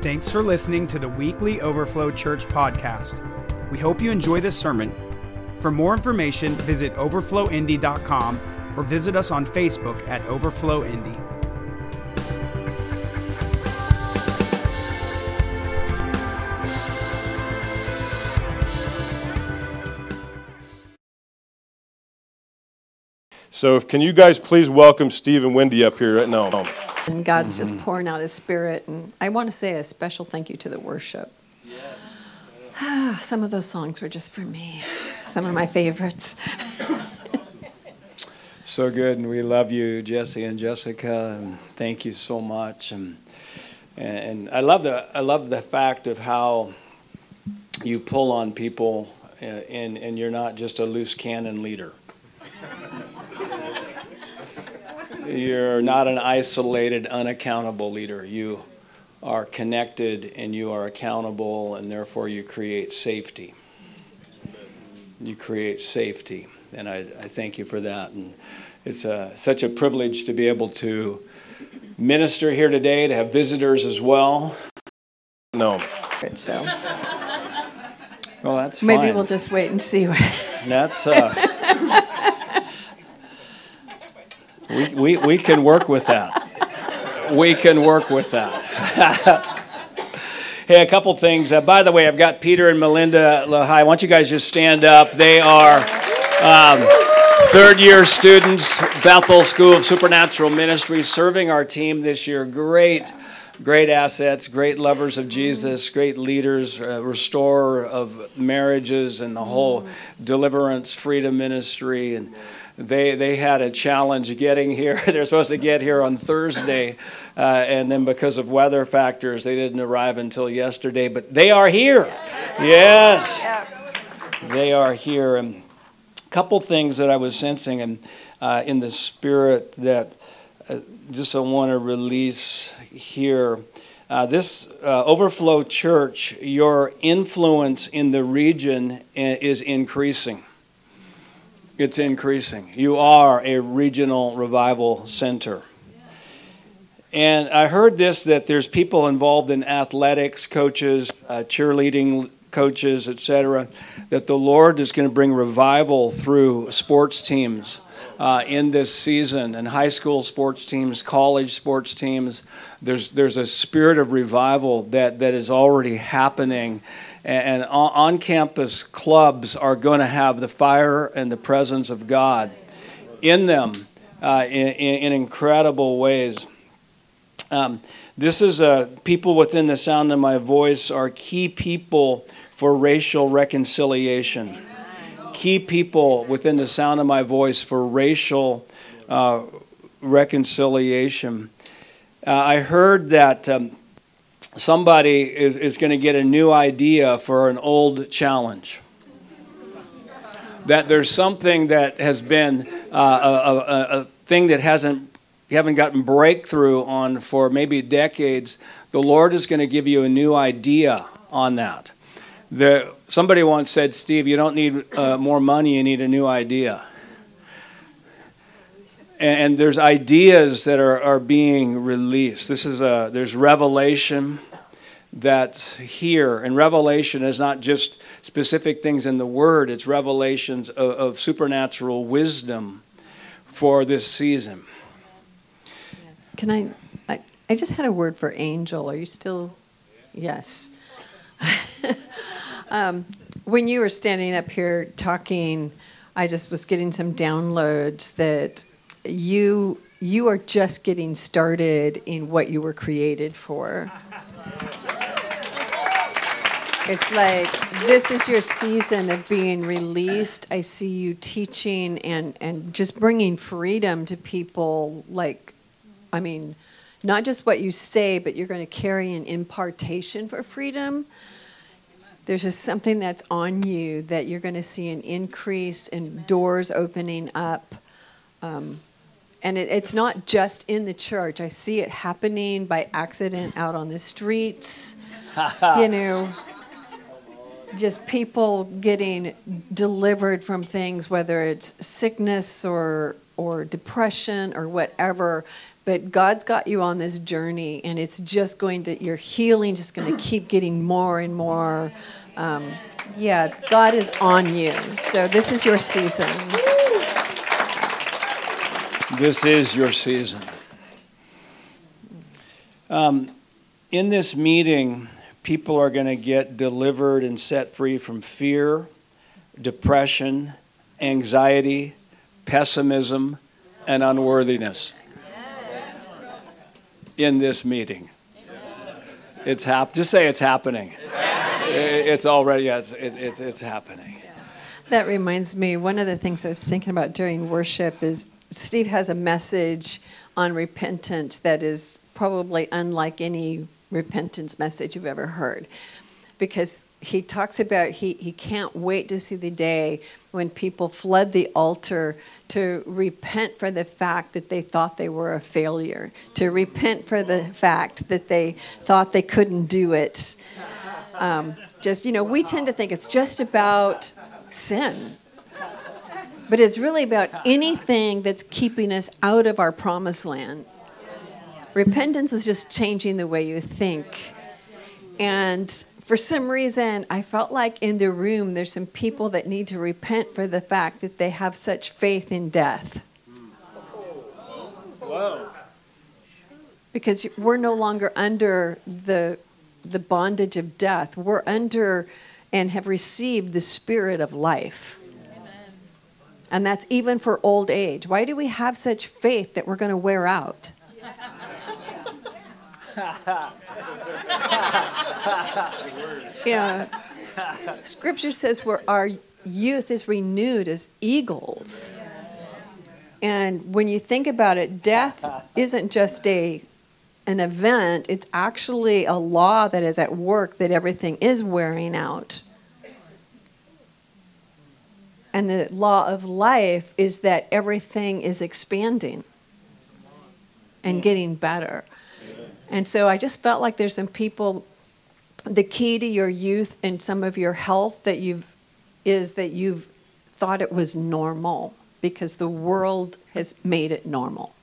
Thanks for listening to the weekly Overflow Church podcast. We hope you enjoy this sermon. For more information, visit overflowindy.com or visit us on Facebook at Overflow Indy. So, can you guys please welcome Steve and Wendy up here right now? And God's just pouring out His Spirit. And I want to say a special thank you to the worship. Some of those songs were just for me, some of my favorites. So good, and we love you, Jesse and Jessica, and thank you so much. And and I love the I love the fact of how you pull on people, uh, and and you're not just a loose cannon leader. You're not an isolated, unaccountable leader. You are connected and you are accountable, and therefore you create safety. You create safety, and I, I thank you for that. And it's a, such a privilege to be able to minister here today, to have visitors as well. No. So Well, that's maybe fine. we'll just wait and see. What, That's uh, we, we we can work with that. We can work with that. hey, a couple things. Uh, by the way, I've got Peter and Melinda Lahai. Why don't you guys just stand up? They are um, third year students, Bethel School of Supernatural Ministry, serving our team this year. Great. Great assets, great lovers of Jesus, great leaders, uh, restorer of marriages, and the whole deliverance, freedom ministry. And they they had a challenge getting here. They're supposed to get here on Thursday, uh, and then because of weather factors, they didn't arrive until yesterday. But they are here. Yes, they are here. And a couple things that I was sensing and uh, in the spirit that uh, just I want to release here. Uh, this uh, Overflow Church, your influence in the region is increasing. It's increasing. You are a regional revival center. And I heard this that there's people involved in athletics, coaches, uh, cheerleading coaches, etc., that the Lord is going to bring revival through sports teams uh, in this season, and high school sports teams, college sports teams. There's there's a spirit of revival that that is already happening, and, on campus clubs are going to have the fire and the presence of God in them uh, in, in, in incredible ways. Um, this is uh, people within the sound of my voice are key people for racial reconciliation. Key people within the sound of my voice for racial uh, reconciliation. Uh, I heard that um, somebody is, is going to get a new idea for an old challenge. That there's something that has been uh, a, a, a thing that hasn't you haven't gotten breakthrough on for maybe decades, the Lord is going to give you a new idea on that. The, somebody once said, Steve, you don't need uh, more money, you need a new idea. And, and there's ideas that are, are being released. This is a, there's revelation that's here. And revelation is not just specific things in the Word, it's revelations of, of supernatural wisdom for this season. can I, I? I just had a word for angel. Are you still? Yes. um, when you were standing up here talking, I just was getting some downloads that you you are just getting started in what you were created for. It's like this is your season of being released. I see you teaching and and just bringing freedom to people. Like, I mean, not just what you say, but you're going to carry an impartation for freedom. There's just something that's on you that you're going to see an increase and doors opening up. Um, and it, it's not just in the church. I see it happening by accident out on the streets. you know, just people getting delivered from things, whether it's sickness or or depression or whatever. But God's got you on this journey, and it's just going to, your healing just going to keep getting more and more. Um, yeah, God is on you. So this is your season. This is your season. Um, in this meeting, people are going to get delivered and set free from fear, depression, anxiety, pessimism, and unworthiness. In this meeting, it's hap- Just say it's happening. It's already. Yeah, it's, it, it's it's happening. That reminds me, one of the things I was thinking about during worship is Steve has a message on repentance that is probably unlike any repentance message you've ever heard. Because he talks about he, he can't wait to see the day when people flood the altar to repent for the fact that they thought they were a failure, to repent for the fact that they thought they couldn't do it. Um, just, you know, we tend to think it's just about sin. But it's really about anything that's keeping us out of our promised land. Repentance is just changing the way you think. And for some reason, I felt like in the room there's some people that need to repent for the fact that they have such faith in death. Because we're no longer under the, the bondage of death. We're under and have received the spirit of life. And that's even for old age. Why do we have such faith that we're going to wear out? yeah. scripture says where our youth is renewed as eagles. And when you think about it, death isn't just a an event, it's actually a law that is at work that everything is wearing out. And the law of life is that everything is expanding and getting better. And so I just felt like there's some people the key to your youth and some of your health that you've is that you've thought it was normal because the world has made it normal.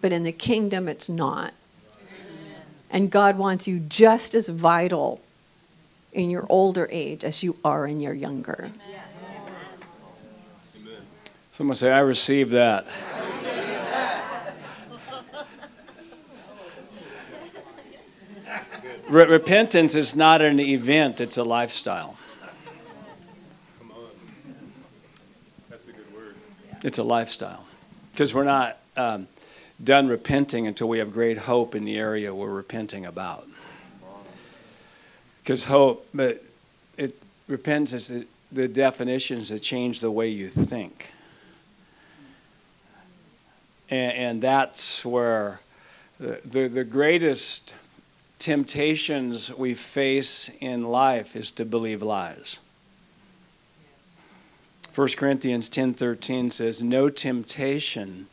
But in the kingdom it's not. And God wants you just as vital in your older age as you are in your younger. Someone say, I receive that. Re- repentance is not an event, it's a lifestyle. Come on. That's a good word. It's a lifestyle. Because we're not um, done repenting until we have great hope in the area we're repenting about. Because hope, but it repentance is the, the definitions that change the way you think. And, and that's where the, the, the greatest temptations we face in life is to believe lies. 1 Corinthians 10:13 says no temptation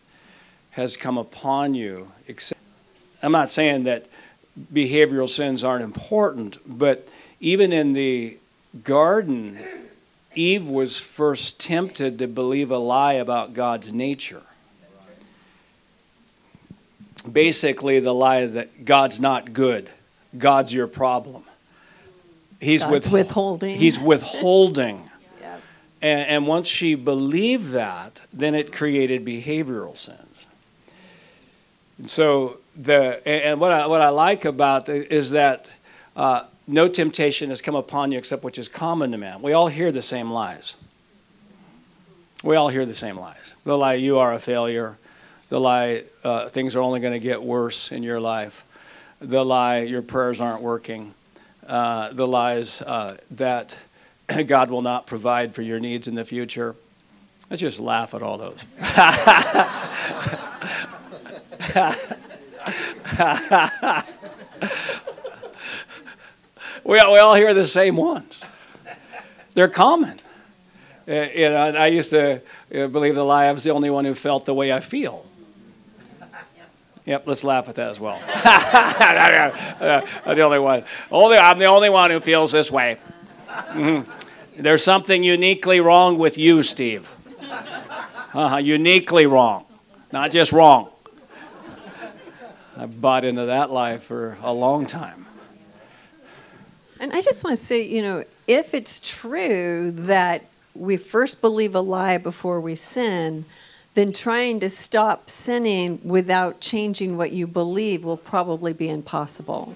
has come upon you except I'm not saying that behavioral sins aren't important, but even in the garden Eve was first tempted to believe a lie about God's nature. Basically the lie that God's not good. God's your problem. He's God's withholding. He's withholding. Yep. And, and once she believed that, then it created behavioral sins. And so the and what I, what I like about it is that uh, no temptation has come upon you except which is common to man. We all hear the same lies. We all hear the same lies. The lie you are a failure. The lie uh, things are only going to get worse in your life the lie your prayers aren't working, uh, the lies uh, that God will not provide for your needs in the future. Let's just laugh at all those. we, all, we all hear the same ones. They're common. Uh, you know, I used to uh, believe the lie I was the only one who felt the way I feel. Yep, let's laugh at that as well. I'm the only one. Only, I'm the only one who feels this way. Mm-hmm. There's something uniquely wrong with you, Steve. Uh-huh, uniquely wrong, not just wrong. I've bought into that lie for a long time. And I just want to say, you know, if it's true that we first believe a lie before we sin, then trying to stop sinning without changing what you believe will probably be impossible.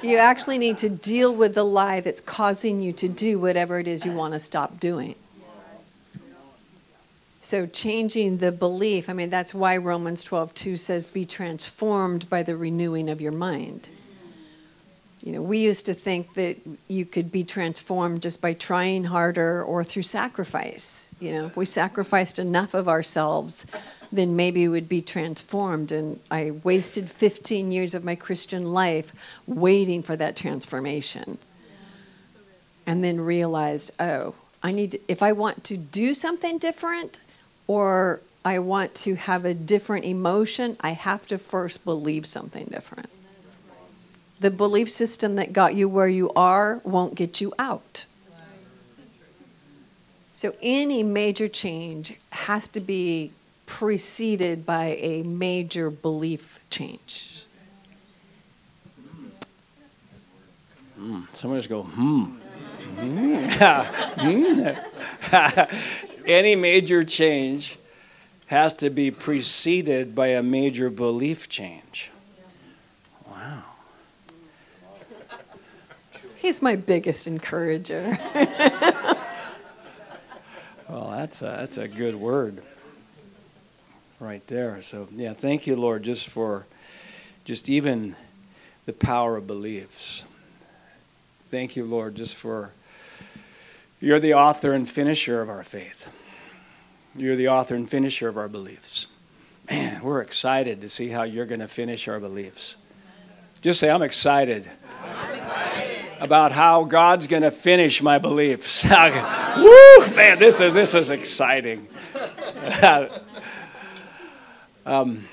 you actually need to deal with the lie that's causing you to do whatever it is you want to stop doing. So changing the belief, I mean that's why Romans 12:2 says be transformed by the renewing of your mind. You know, we used to think that you could be transformed just by trying harder or through sacrifice. You know, if we sacrificed enough of ourselves, then maybe we would be transformed. And I wasted 15 years of my Christian life waiting for that transformation. And then realized, oh, I need to, if I want to do something different or I want to have a different emotion, I have to first believe something different. The belief system that got you where you are won't get you out. So any major change has to be preceded by a major belief change. Mm, somebody just go, hmm. Any major change has to be preceded by a major belief change. Wow. He's my biggest encourager. well, that's a, that's a good word right there. So, yeah, thank you, Lord, just for just even the power of beliefs. Thank you, Lord, just for you're the author and finisher of our faith. You're the author and finisher of our beliefs. Man, we're excited to see how you're going to finish our beliefs. Just say, I'm excited, I'm excited. About how God's going to finish my beliefs. Woo, man, this is, this is exciting. um,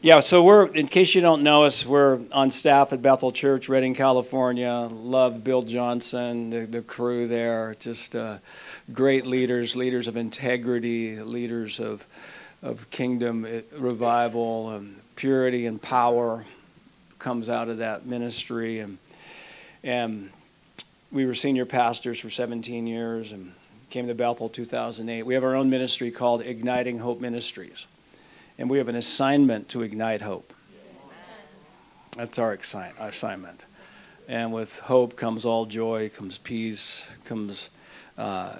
yeah, so we're, in case you don't know us, we're on staff at Bethel Church, Redding, California. Love Bill Johnson, the, the crew there. Just uh, great leaders, leaders of integrity, leaders of, of kingdom uh, revival, and purity and power comes out of that ministry. And, and we were senior pastors for 17 years and came to Bethel 2008. We have our own ministry called Igniting Hope Ministries and we have an assignment to ignite hope. That's our assignment. And with hope comes all joy, comes peace, comes uh,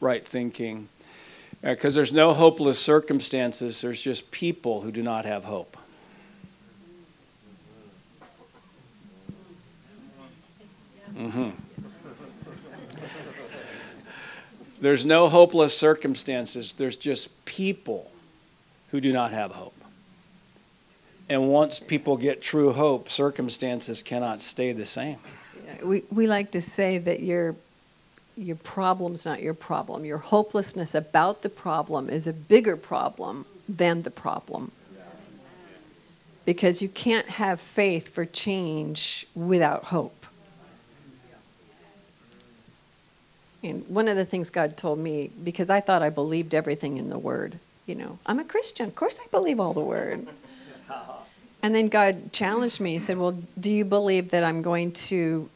right thinking. Because uh, there's no hopeless circumstances, there's just people who do not have hope. Mm-hmm. There's no hopeless circumstances, there's just people who do not have hope. And once people get true hope, circumstances cannot stay the same. We, we like to say that your, your problem's not your problem. Your hopelessness about the problem is a bigger problem than the problem. Because you can't have faith for change without hope. And one of the things God told me, because I thought I believed everything in the Word, you know, I'm a Christian. Of course I believe all the word. And then God challenged me. He said, Well, do you believe that I'm going to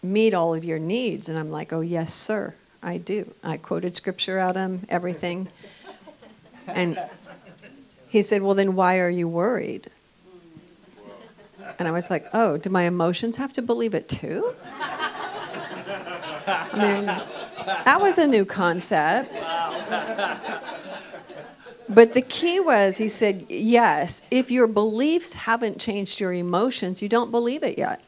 meet all of your needs? And I'm like, Oh, yes, sir, I do. I quoted scripture out of him, everything. And he said, Well, then why are you worried? And I was like, Oh, do my emotions have to believe it too? I mean, that was a new concept. But the key was, he said, yes, if your beliefs haven't changed your emotions, you don't believe it yet.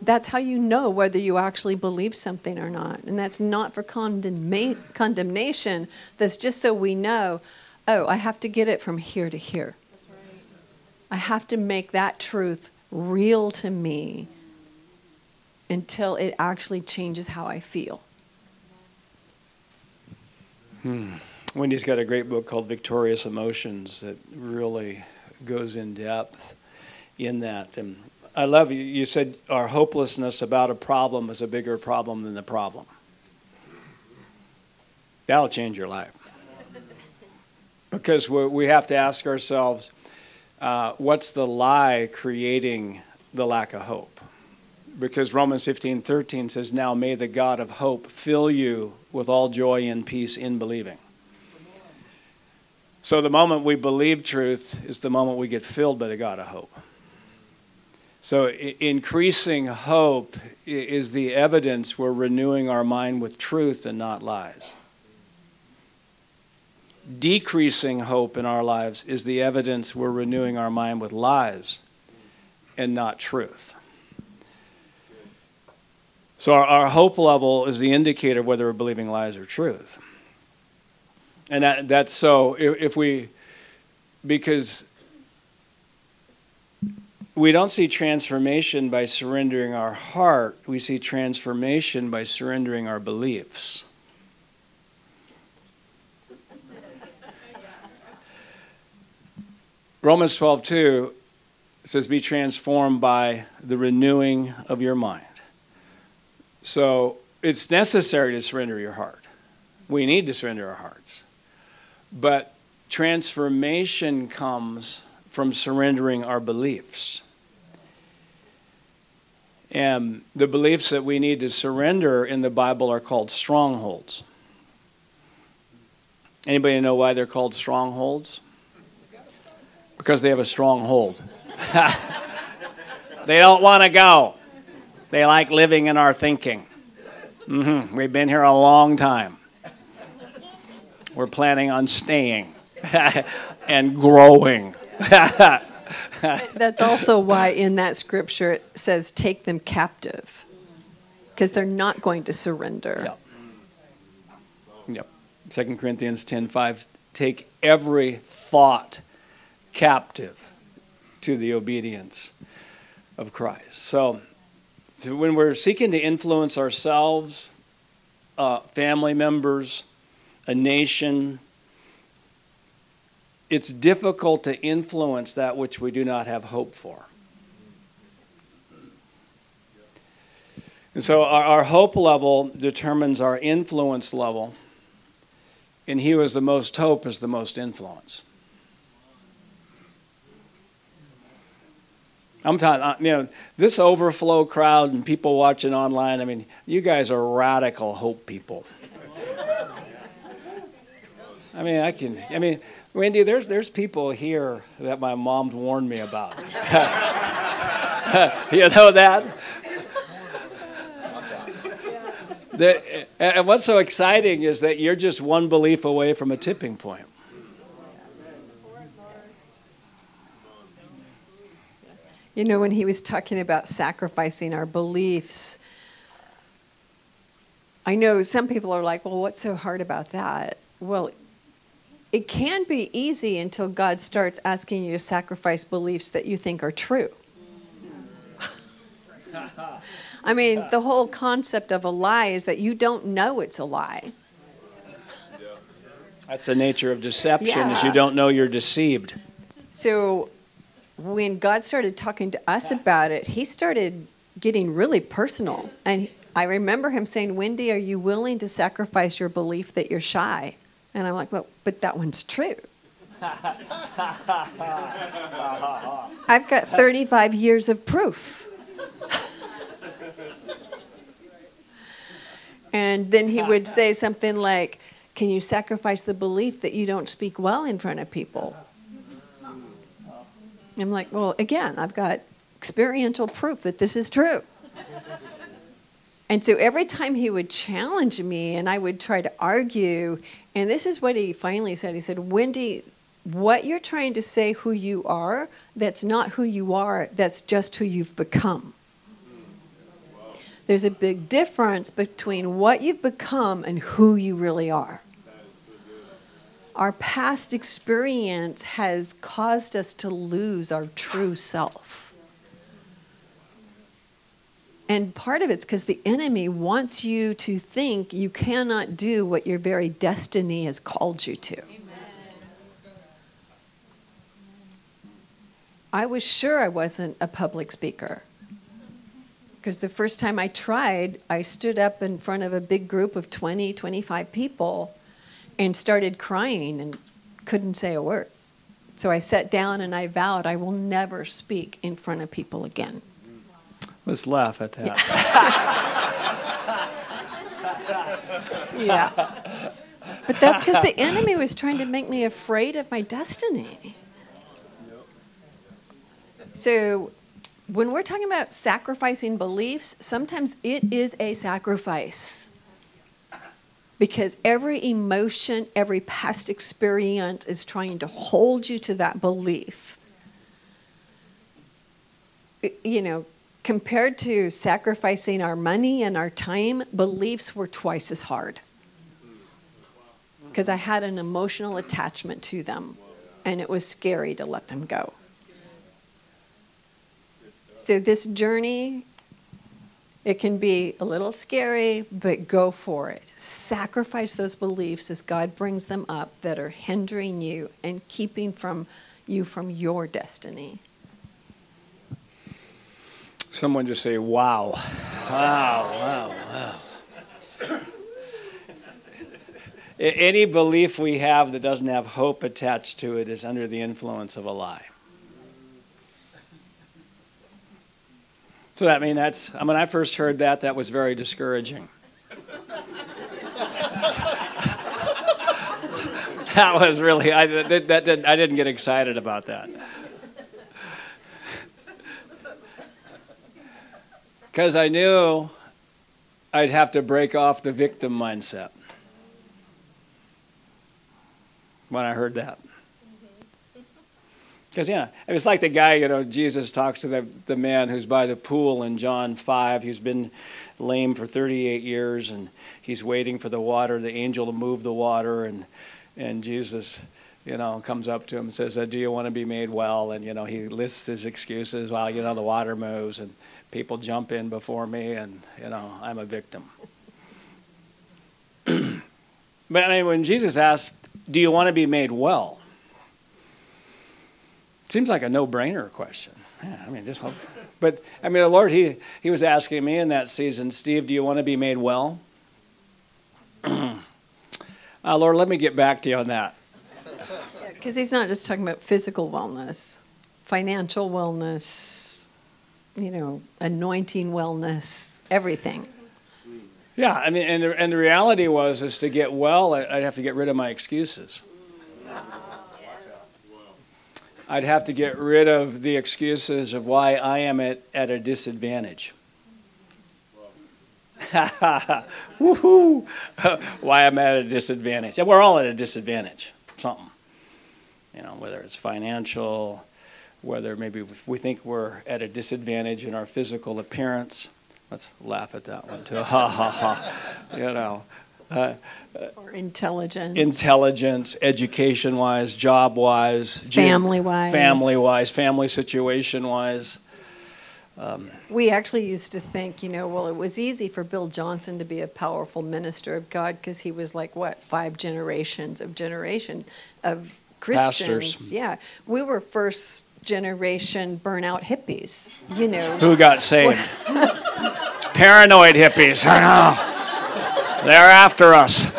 That's how you know whether you actually believe something or not. And that's not for condemna- condemnation, that's just so we know, oh, I have to get it from here to here. I have to make that truth real to me until it actually changes how I feel. Hmm. Wendy's got a great book called Victorious Emotions that really goes in depth in that. And I love you. You said our hopelessness about a problem is a bigger problem than the problem. That'll change your life. Because we have to ask ourselves uh, what's the lie creating the lack of hope? Because Romans 15 13 says, Now may the God of hope fill you with all joy and peace in believing. So the moment we believe truth is the moment we get filled by the God of hope. So increasing hope is the evidence we're renewing our mind with truth and not lies. Decreasing hope in our lives is the evidence we're renewing our mind with lies and not truth. So our, our hope level is the indicator of whether we're believing lies or truth. And that, that's so if, if we, because we don't see transformation by surrendering our heart, we see transformation by surrendering our beliefs. Romans 12, 2 says, Be transformed by the renewing of your mind. So it's necessary to surrender your heart. We need to surrender our hearts. But transformation comes from surrendering our beliefs. And the beliefs that we need to surrender in the Bible are called strongholds. Anybody know why they're called strongholds? Because they have a strong hold. they don't want to go. They like living in our thinking. Mm-hmm. We've been here a long time. We're planning on staying and growing. That's also why in that scripture it says, take them captive, because they're not going to surrender. Yep. Yep. 2 Corinthians 10 5, take every thought captive to the obedience of Christ. So, so when we're seeking to influence ourselves, uh, family members, a nation, it's difficult to influence that which we do not have hope for. And so our, our, hope level determines our influence level. And he who has the most hope is the most influence. I'm talking, uh, you know, this overflow crowd and people watching online, I mean, you guys are radical hope people. I mean, I can, I mean, Wendy, there's, there's people here that my mom warned me about. you know that? the, and what's so exciting is that you're just one belief away from a tipping point. You know, when he was talking about sacrificing our beliefs, I know some people are like, well, what's so hard about that? Well, it can be easy until God starts asking you to sacrifice beliefs that you think are true. I mean, the whole concept of a lie is that you don't know it's a lie. That's the nature of deception yeah. is you don't know you're deceived. So when God started talking to us about it, he started getting really personal. And I remember him saying, "Wendy, are you willing to sacrifice your belief that you're shy?" And I'm like, well, but that one's true. I've got 35 years of proof. and then he would say something like, Can you sacrifice the belief that you don't speak well in front of people? I'm like, Well, again, I've got experiential proof that this is true. And so every time he would challenge me and I would try to argue, and this is what he finally said. He said, Wendy, what you're trying to say who you are, that's not who you are, that's just who you've become. There's a big difference between what you've become and who you really are. Our past experience has caused us to lose our true self. And part of it's because the enemy wants you to think you cannot do what your very destiny has called you to. I was sure I wasn't a public speaker. Because the first time I tried, I stood up in front of a big group of 20, 25 people and started crying and couldn't say a word. So I sat down and I vowed I will never speak in front of people again. Let's laugh at that. Yeah. But that's because the enemy was trying to make me afraid of my destiny. So when we're talking about sacrificing beliefs, sometimes it is a sacrifice. Because every emotion, every past experience is trying to hold you to that belief. You know, compared to sacrificing our money and our time, beliefs were twice as hard. Because I had an emotional attachment to them, and it was scary to let them go. So, this journey, it can be a little scary, but go for it. Sacrifice those beliefs as God brings them up that are hindering you and keeping from you from your destiny. Someone just say, wow. Wow, wow, wow. Any belief we have that doesn't have hope attached to it is under the influence of a lie. So that I mean that's I when I first heard that that was very discouraging. that was really I that, that, that, I didn't get excited about that. Because I knew I'd have to break off the victim mindset when I heard that. Because, yeah, it was like the guy, you know, Jesus talks to the, the man who's by the pool in John 5, who's been lame for 38 years, and he's waiting for the water, the angel to move the water, and, and Jesus, you know, comes up to him and says, uh, Do you want to be made well? And, you know, he lists his excuses. Well, you know, the water moves, and people jump in before me, and you know I'm a victim. but I mean, when Jesus asked, "Do you want to be made well?" Seems like a no-brainer question. Yeah, I mean, just hope. But I mean, the Lord, he he was asking me in that season, Steve, do you want to be made well? uh, Lord, let me get back to you on that. Because he's not just talking about physical wellness, financial wellness, you know, anointing wellness, everything. Yeah, I mean, and the, and the reality was, is to get well, I'd have to get rid of my excuses. I'd have to get rid of the excuses of why I am at, at a disadvantage. Woohoo! why I'm at a disadvantage. And we're all at a disadvantage, something. You know, whether it's financial, whether maybe we think we're at a disadvantage in our physical appearance. Let's laugh at that one too. Ha ha ha. You know. Uh, or intelligence. Intelligence, education wise, job wise, family wise. Family wise, family situation wise. Um, we actually used to think, you know, well, it was easy for Bill Johnson to be a powerful minister of God because he was like, what, five generations of generation of Christians. Pastors. Yeah. We were first generation burnout hippies, you know. Who got saved? Paranoid hippies. I know. They're after us.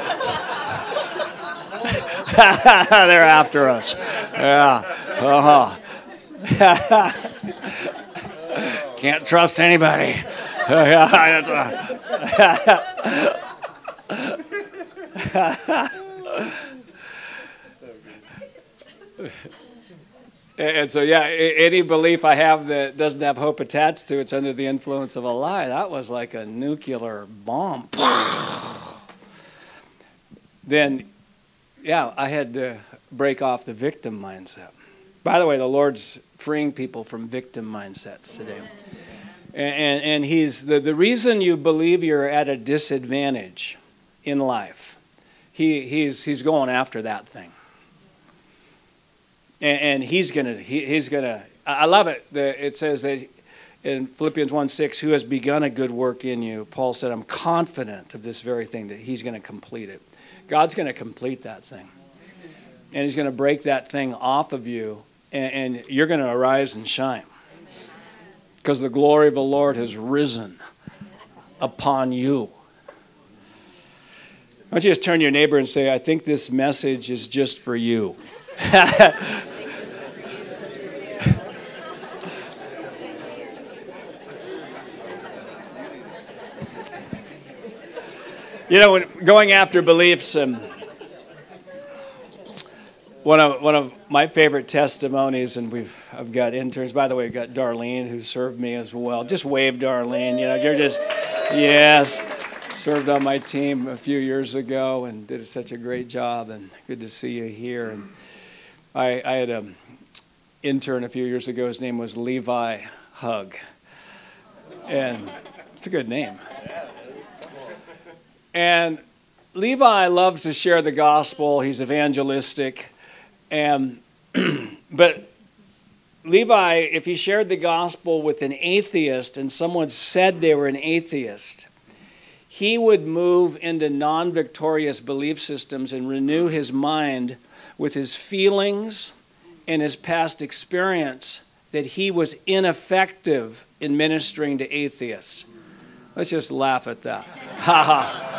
They're after us. Yeah. Uh huh. Can't trust anybody. And so, yeah, any belief I have that doesn't have hope attached to it's under the influence of a lie. That was like a nuclear bomb. then, yeah, I had to break off the victim mindset. By the way, the Lord's freeing people from victim mindsets today. And, and, and he's the, the reason you believe you're at a disadvantage in life, he, he's, he's going after that thing and, and he's gonna he, he's gonna. I love it. It says that in Philippians 1 6, who has begun a good work in you, Paul said, I'm confident of this very thing, that he's going to complete it. God's going to complete that thing. And he's going to break that thing off of you and, and you're going to arise and shine because the glory of the Lord has risen upon you. Why don't you just turn to your neighbor and say, I think this message is just for you. you know, going after beliefs, um, one of one of my favorite testimonies, and we've I've got interns. By the way, we've got Darlene who served me as well. Just wave, Darlene. You know, you're just yes, served on my team a few years ago and did such a great job. And good to see you here. And I, I had an intern a few years ago. His name was Levi Hug, and it's a good name. And Levi loves to share the gospel. He's evangelistic. And but Levi, if he shared the gospel with an atheist and someone said they were an atheist, he would move into non victorious belief systems and renew his mind with his feelings and his past experience that he was ineffective in ministering to atheists. Let's just laugh at that. Ha ha.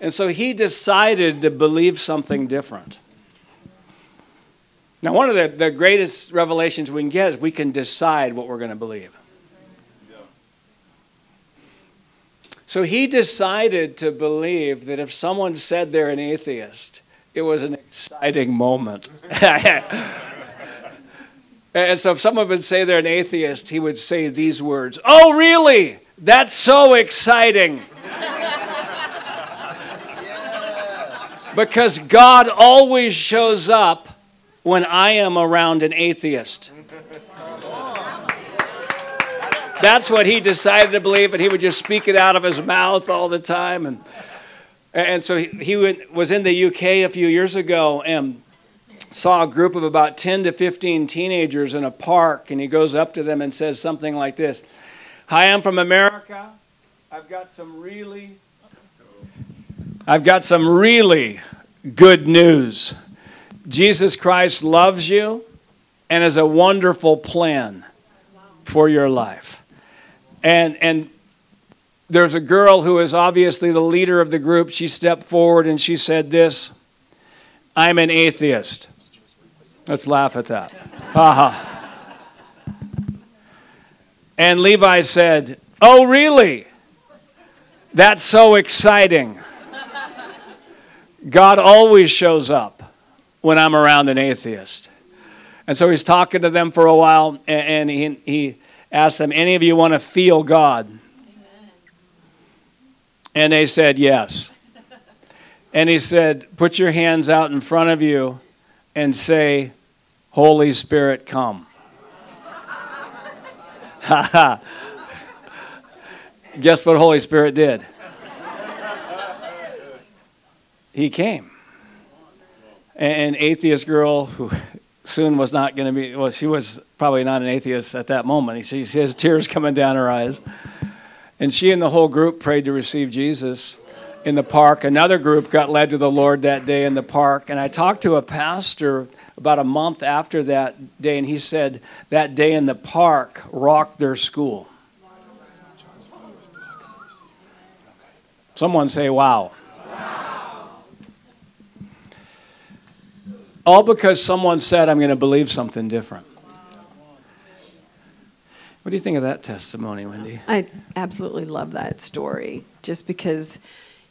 And so he decided to believe something different. Now, one of the, the greatest revelations we can get is we can decide what we're going to believe. So he decided to believe that if someone said they're an atheist, it was an exciting moment. and so if someone would say they're an atheist, he would say these words Oh, really? That's so exciting. Because God always shows up when I am around an atheist. That's what he decided to believe, and he would just speak it out of his mouth all the time. And, and so he, went, was in the UK a few years ago and saw a group of about 10 to 15 teenagers in a park, and he goes up to them and says something like this Hi, I'm from America. I've got some really I've got some really good news. Jesus Christ loves you and has a wonderful plan for your life. And, and there's a girl who is obviously the leader of the group. She stepped forward and she said this I'm an atheist. Let's laugh at that. Haha. and Levi said, Oh, really? That's so exciting. God always shows up when I'm around an atheist. And so he's talking to them for a while, and he, he asked them, Any of you want to feel God? And they said, Yes. And he said, Put your hands out in front of you and say, Holy Spirit, come. Ha ha. Guess what Holy Spirit did? He came. An atheist girl who soon was not going to be, well, she was probably not an atheist at that moment. She, she has tears coming down her eyes. And she and the whole group prayed to receive Jesus in the park. Another group got led to the Lord that day in the park. And I talked to a pastor about a month after that day, and he said that day in the park rocked their school. Someone say, wow. All because someone said, I'm going to believe something different. What do you think of that testimony, Wendy? I absolutely love that story just because,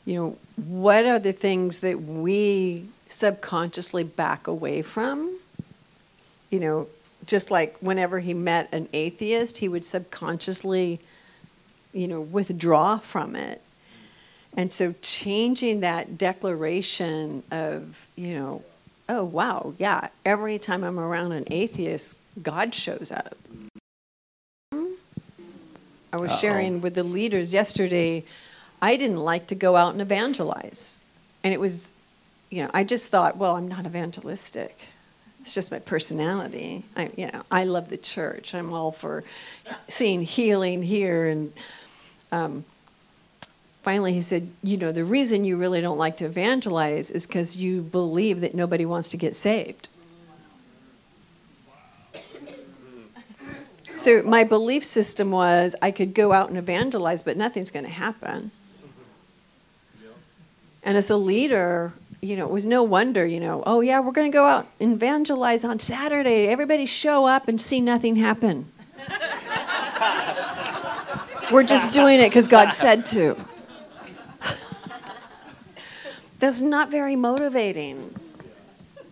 you know, what are the things that we subconsciously back away from? You know, just like whenever he met an atheist, he would subconsciously, you know, withdraw from it. And so changing that declaration of, you know, oh, wow, yeah, every time I'm around an atheist, God shows up. I was Uh-oh. sharing with the leaders yesterday, I didn't like to go out and evangelize. And it was, you know, I just thought, well, I'm not evangelistic. It's just my personality. I, you know, I love the church. I'm all for seeing healing here and um, finally he said, You know, the reason you really don't like to evangelize is because you believe that nobody wants to get saved. So my belief system was I could go out and evangelize, but nothing's going to happen. And as a leader, you know, it was no wonder, you know, oh yeah, we're going to go out and evangelize on Saturday. Everybody show up and see nothing happen. we're just doing it because God said to. That's not very motivating.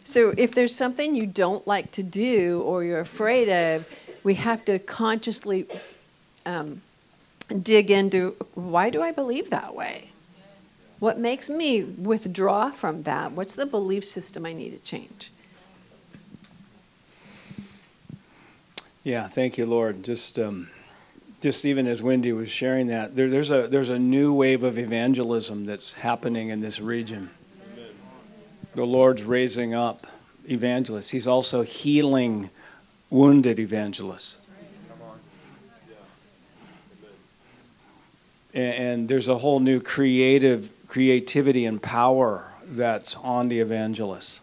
So if there's something you don't like to do or you're afraid of, we have to consciously um, dig into why do I believe that way? What makes me withdraw from that? What's the belief system I need to change? Yeah, thank you, Lord. Just, um, just even as Wendy was sharing that, there, there's a there's a new wave of evangelism that's happening in this region. The Lord's raising up evangelists. He's also healing wounded evangelists. And, and there's a whole new creative creativity and power that's on the evangelists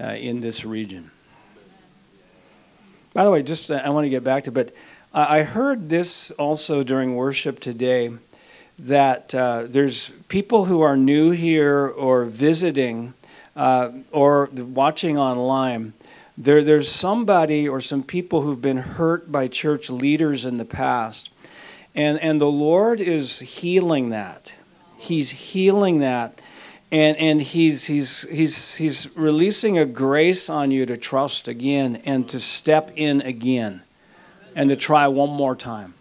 uh, in this region. By the way, just uh, I want to get back to, but I heard this also during worship today that uh, there's people who are new here or visiting uh, or watching online. There, there's somebody or some people who've been hurt by church leaders in the past, and and the Lord is healing that. He's healing that. And, and he's, he's, he's, he's releasing a grace on you to trust again and to step in again and to try one more time.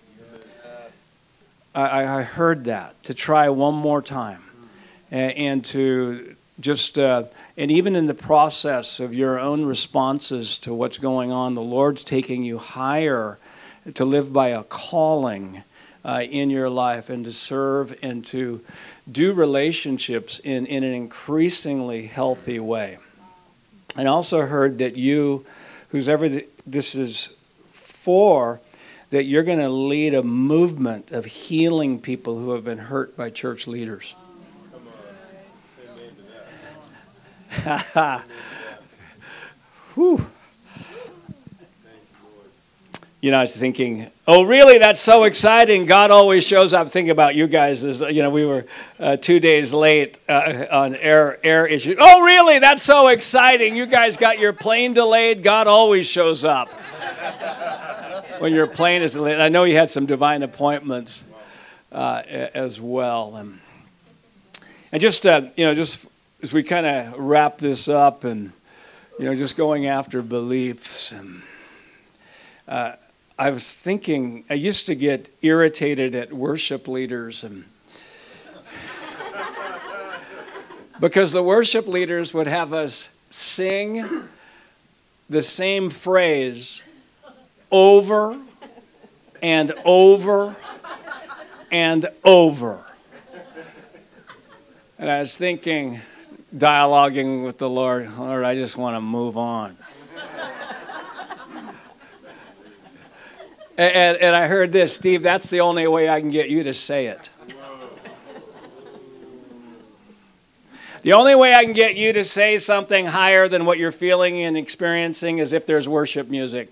I, I heard that, to try one more time and, and to just, uh, and even in the process of your own responses to what's going on, the Lord's taking you higher to live by a calling uh, in your life and to serve and to do relationships in, in an increasingly healthy way. And I also heard that you, who's ever this is for, that you're going to lead a movement of healing people who have been hurt by church leaders. Whew you know, I was thinking, oh, really? That's so exciting. God always shows up. Think about you guys. As you know, we were uh, two days late uh, on air air issues. Oh, really? That's so exciting. You guys got your plane delayed. God always shows up when your plane is delayed. I know you had some divine appointments uh, as well, and and just uh, you know, just as we kind of wrap this up, and you know, just going after beliefs and. Uh, I was thinking, I used to get irritated at worship leaders and because the worship leaders would have us sing the same phrase over and over and over. And I was thinking, dialoguing with the Lord, Lord, I just want to move on. And, and I heard this, Steve, that's the only way I can get you to say it. The only way I can get you to say something higher than what you're feeling and experiencing is if there's worship music.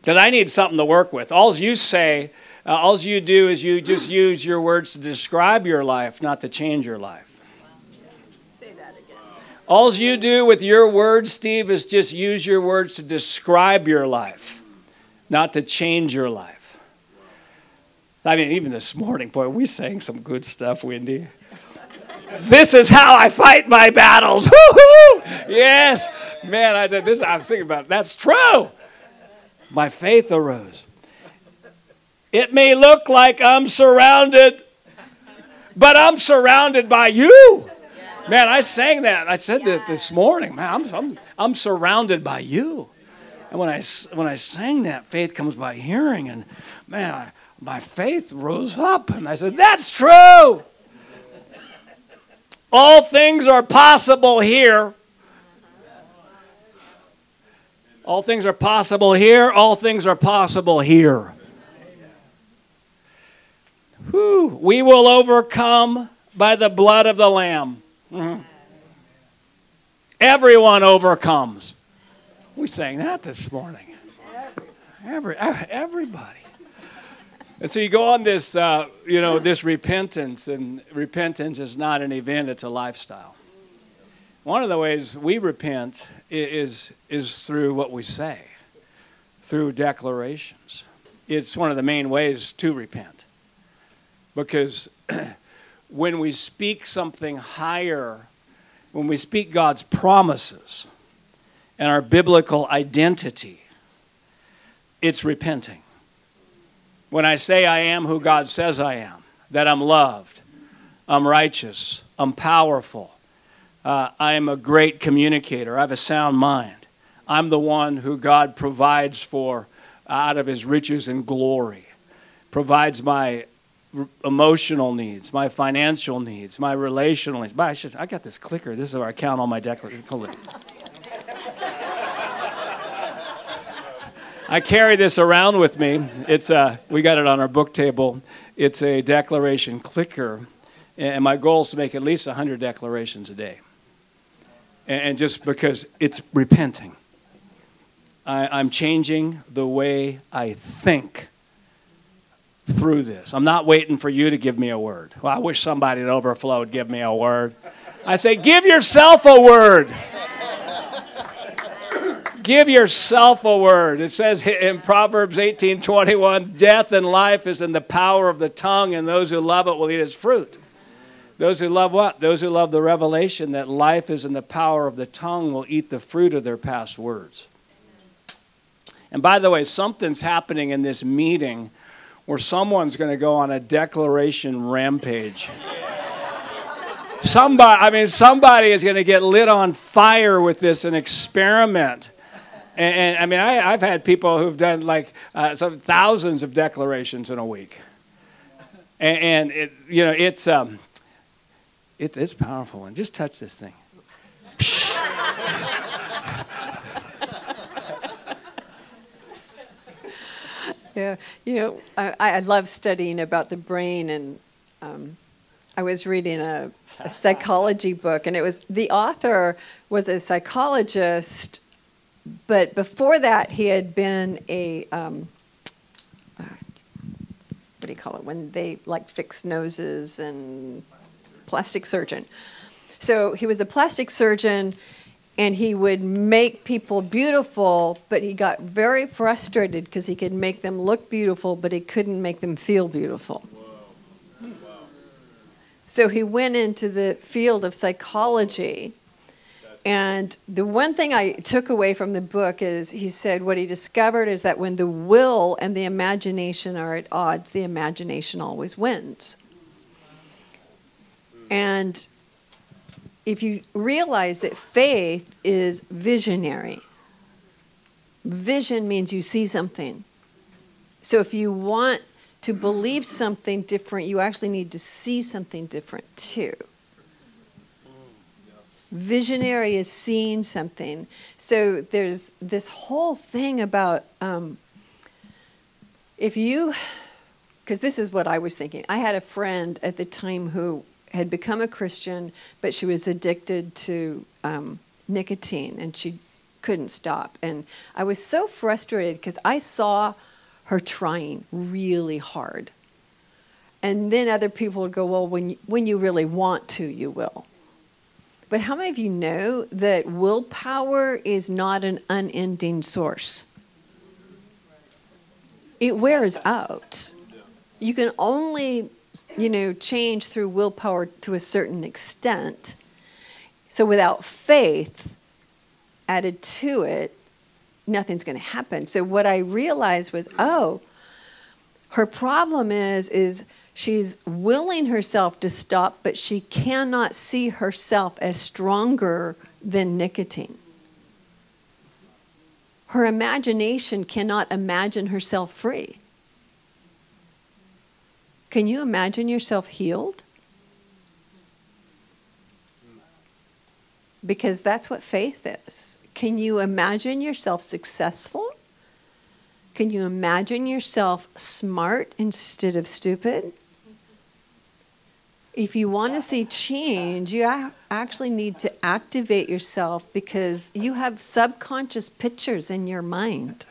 Because I need something to work with. All you say, uh, all you do is you just use your words to describe your life, not to change your life. Say that again. All you do with your words, Steve, is just use your words to describe your life not to change your life. I mean, even this morning, boy, we sang some good stuff, Wendy. this is how I fight my battles. Woo-hoo! Yes, man, I did this. I was thinking about it. that's true. My faith arose. It may look like I'm surrounded, but I'm surrounded by you. Man, I sang that. I said that this morning. Man, I'm, I'm, I'm surrounded by you. And when I, when I sang that, faith comes by hearing, and man, I, my faith rose up, and I said, That's true. All things are possible here. All things are possible here. All things are possible here. Whew. We will overcome by the blood of the Lamb. Mm-hmm. Everyone overcomes. We sang that this morning. Every, everybody. And so you go on this, uh, you know, this repentance, and repentance is not an event; it's a lifestyle. One of the ways we repent is is through what we say, through declarations. It's one of the main ways to repent, because when we speak something higher, when we speak God's promises and our biblical identity, it's repenting. When I say I am who God says I am, that I'm loved, I'm righteous, I'm powerful, uh, I am a great communicator, I have a sound mind, I'm the one who God provides for out of his riches and glory, provides my emotional needs, my financial needs, my relational needs. But I should I got this clicker. This is where I count all my declarations. I carry this around with me. It's a, we got it on our book table. It's a declaration clicker, and my goal is to make at least 100 declarations a day. And just because it's repenting, I, am changing the way I think through this. I'm not waiting for you to give me a word. Well, I wish somebody at Overflow would give me a word. I say, give yourself a word. Give yourself a word. It says in Proverbs 18:21, death and life is in the power of the tongue, and those who love it will eat its fruit. Those who love what? Those who love the revelation that life is in the power of the tongue will eat the fruit of their past words. And by the way, something's happening in this meeting where someone's going to go on a declaration rampage. Somebody, I mean, somebody is going to get lit on fire with this and experiment. And, and I mean, I, have had people who've done like uh, some thousands of declarations in a week. And, and it, you know, it's, um, it, it's powerful. And just touch this thing. yeah, you know, I, I love studying about the brain, and um, I was reading a, a psychology book, and it was the author was a psychologist but before that, he had been a um, uh, what do you call it when they like fix noses and plastic surgeon. So he was a plastic surgeon and he would make people beautiful, but he got very frustrated because he could make them look beautiful, but he couldn't make them feel beautiful. So he went into the field of psychology and the one thing I took away from the book is he said what he discovered is that when the will and the imagination are at odds, the imagination always wins. And if you realize that faith is visionary, vision means you see something. So if you want to believe something different, you actually need to see something different too. Visionary is seeing something. So there's this whole thing about um, if you, because this is what I was thinking. I had a friend at the time who had become a Christian, but she was addicted to um, nicotine and she couldn't stop. And I was so frustrated because I saw her trying really hard. And then other people would go, Well, when you, when you really want to, you will. But how many of you know that willpower is not an unending source? It wears out. You can only, you know, change through willpower to a certain extent. So without faith added to it, nothing's going to happen. So what I realized was, oh, her problem is is She's willing herself to stop, but she cannot see herself as stronger than nicotine. Her imagination cannot imagine herself free. Can you imagine yourself healed? Because that's what faith is. Can you imagine yourself successful? Can you imagine yourself smart instead of stupid? if you want to see change, you actually need to activate yourself because you have subconscious pictures in your mind.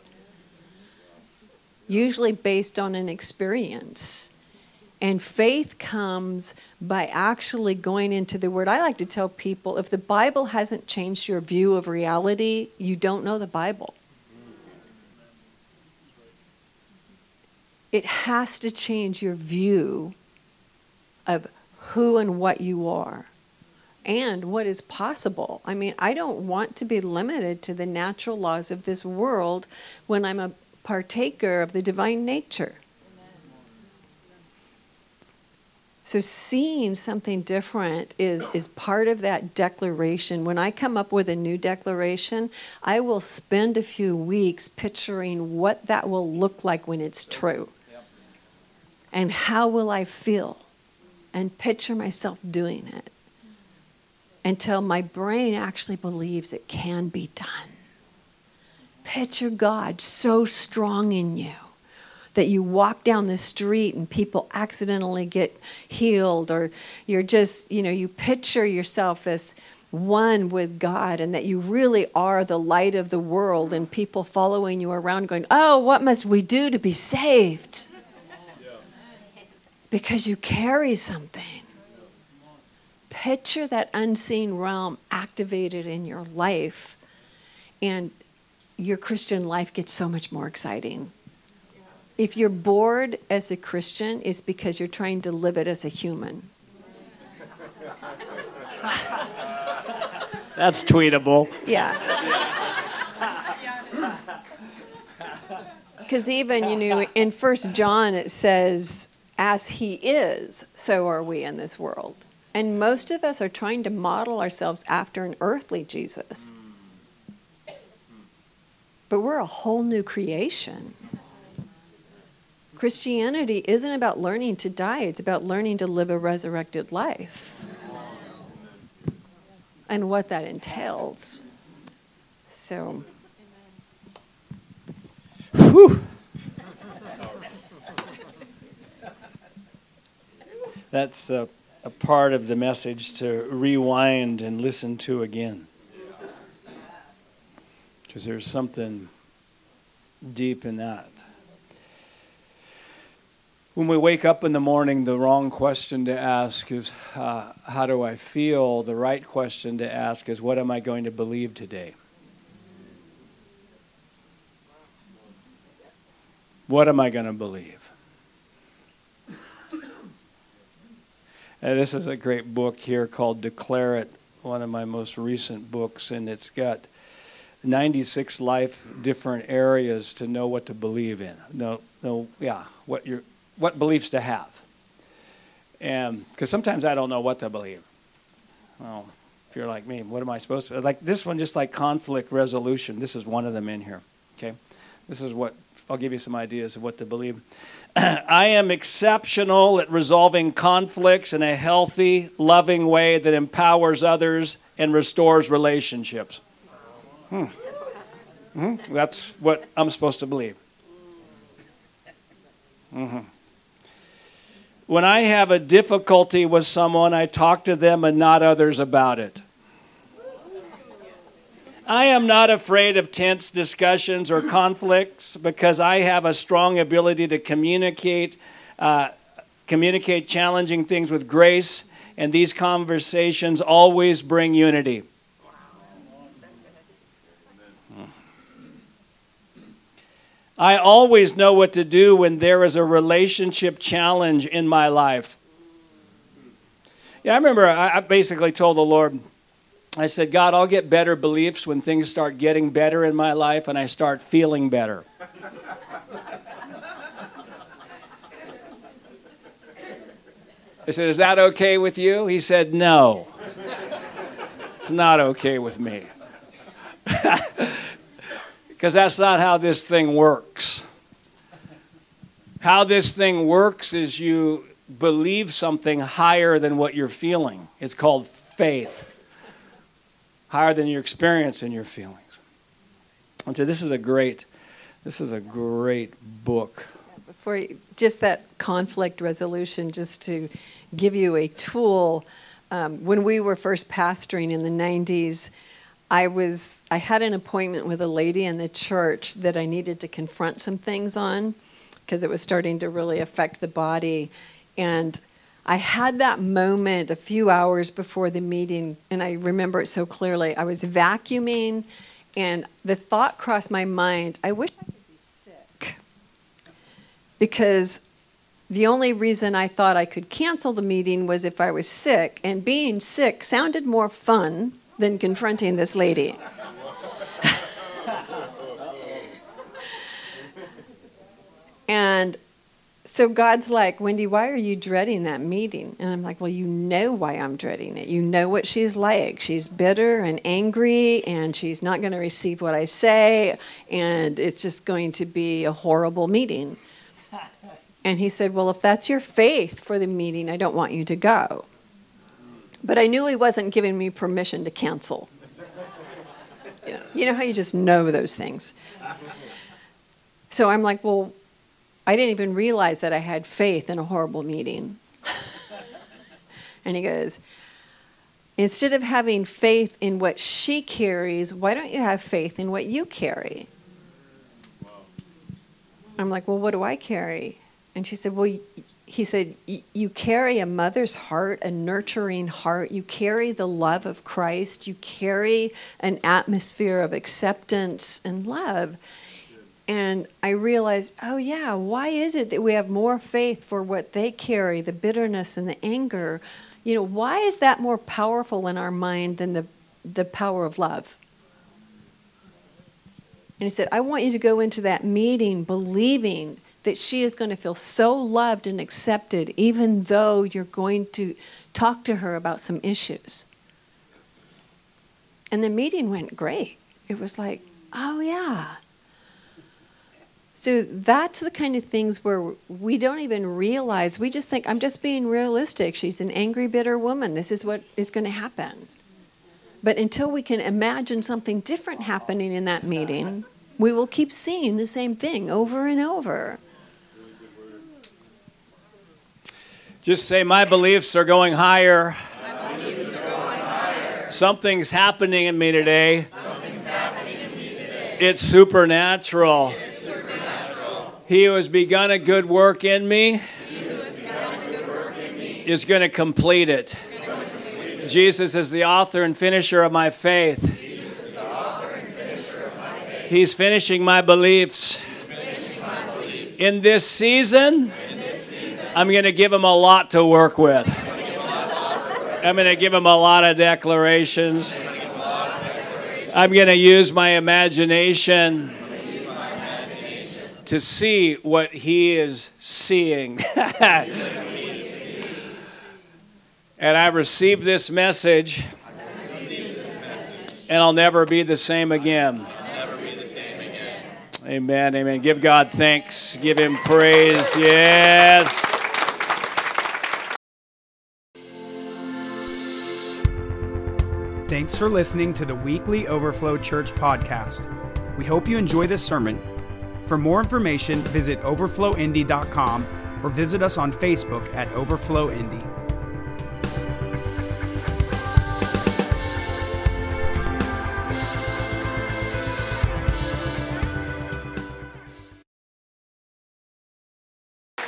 usually based on an experience. And faith comes by actually going into the Word. I like to tell people if the Bible hasn't changed your view of reality, you don't know the Bible. It has to change your view of who and what you are and what is possible. I mean, I don't want to be limited to the natural laws of this world when I'm a partaker of the divine nature. So seeing something different is, is part of that declaration. When I come up with a new declaration, I will spend a few weeks picturing what that will look like when it's true. And how will I feel? And picture myself doing it until my brain actually believes it can be done. Picture God so strong in you that you walk down the street and people accidentally get healed, or you're just, you know, you picture yourself as one with God and that you really are the light of the world and people following you around going, Oh, what must we do to be saved? Because you carry something. Picture that unseen realm activated in your life, and your Christian life gets so much more exciting. If you're bored as a Christian, it's because you're trying to live it as a human. That's tweetable. Yeah. Because even, you know, in First John it says, as he is, so are we in this world. And most of us are trying to model ourselves after an earthly Jesus. But we're a whole new creation. Christianity isn't about learning to die, it's about learning to live a resurrected life and what that entails. So, Whew. That's a, a part of the message to rewind and listen to again. Because there's something deep in that. When we wake up in the morning, the wrong question to ask is, uh, How do I feel? The right question to ask is, What am I going to believe today? What am I going to believe? Uh, this is a great book here called Declare It, one of my most recent books, and it's got 96 life different areas to know what to believe in. No, no, yeah, what your what beliefs to have. And because sometimes I don't know what to believe. Well, if you're like me, what am I supposed to? Like this one, just like conflict resolution. This is one of them in here. Okay, this is what I'll give you some ideas of what to believe. I am exceptional at resolving conflicts in a healthy, loving way that empowers others and restores relationships. Hmm. hmm That's what I'm supposed to believe. Mm-hmm. When I have a difficulty with someone, I talk to them and not others about it. I am not afraid of tense discussions or conflicts because I have a strong ability to communicate, uh, communicate challenging things with grace, and these conversations always bring unity. I always know what to do when there is a relationship challenge in my life. Yeah, I remember I basically told the Lord, I said, God, I'll get better beliefs when things start getting better in my life and I start feeling better. I said, Is that okay with you? He said, No. It's not okay with me. because that's not how this thing works. How this thing works is you believe something higher than what you're feeling. It's called faith, higher than your experience and your feelings. And so this is a great, this is a great book. Before you, just that conflict resolution, just to give you a tool. Um, when we were first pastoring in the 90s, I was I had an appointment with a lady in the church that I needed to confront some things on. because it was starting to really affect the body. And I had that moment a few hours before the meeting, and I remember it so clearly. I was vacuuming, and the thought crossed my mind I wish I could be sick. Because the only reason I thought I could cancel the meeting was if I was sick, and being sick sounded more fun than confronting this lady. and so God's like, Wendy, why are you dreading that meeting? And I'm like, well, you know why I'm dreading it. You know what she's like. She's bitter and angry, and she's not going to receive what I say, and it's just going to be a horrible meeting. And he said, well, if that's your faith for the meeting, I don't want you to go. But I knew he wasn't giving me permission to cancel. You know, you know how you just know those things. So I'm like, well, I didn't even realize that I had faith in a horrible meeting. and he goes, Instead of having faith in what she carries, why don't you have faith in what you carry? I'm like, Well, what do I carry? And she said, Well, he said, You carry a mother's heart, a nurturing heart. You carry the love of Christ. You carry an atmosphere of acceptance and love. And I realized, oh, yeah, why is it that we have more faith for what they carry, the bitterness and the anger? You know, why is that more powerful in our mind than the, the power of love? And he said, I want you to go into that meeting believing that she is going to feel so loved and accepted, even though you're going to talk to her about some issues. And the meeting went great. It was like, oh, yeah, so that's the kind of things where we don't even realize. We just think, I'm just being realistic. She's an angry, bitter woman. This is what is going to happen. But until we can imagine something different happening in that meeting, we will keep seeing the same thing over and over. Just say, My beliefs are going higher. Beliefs are going higher. Something's happening in me today. It's supernatural. He who has begun a good work in me, is going to complete it. Jesus is the author and finisher of my faith. He's finishing my beliefs. In this season, I'm going to give him a lot to work with. I'm going to give him a lot of declarations. I'm going to use my imagination to see what he is seeing. and I received this message, and I'll never be the same again. Amen, amen. Give God thanks, give him praise. Yes. Thanks for listening to the weekly Overflow Church podcast. We hope you enjoy this sermon for more information, visit overflowindy.com or visit us on Facebook at Overflow Indy.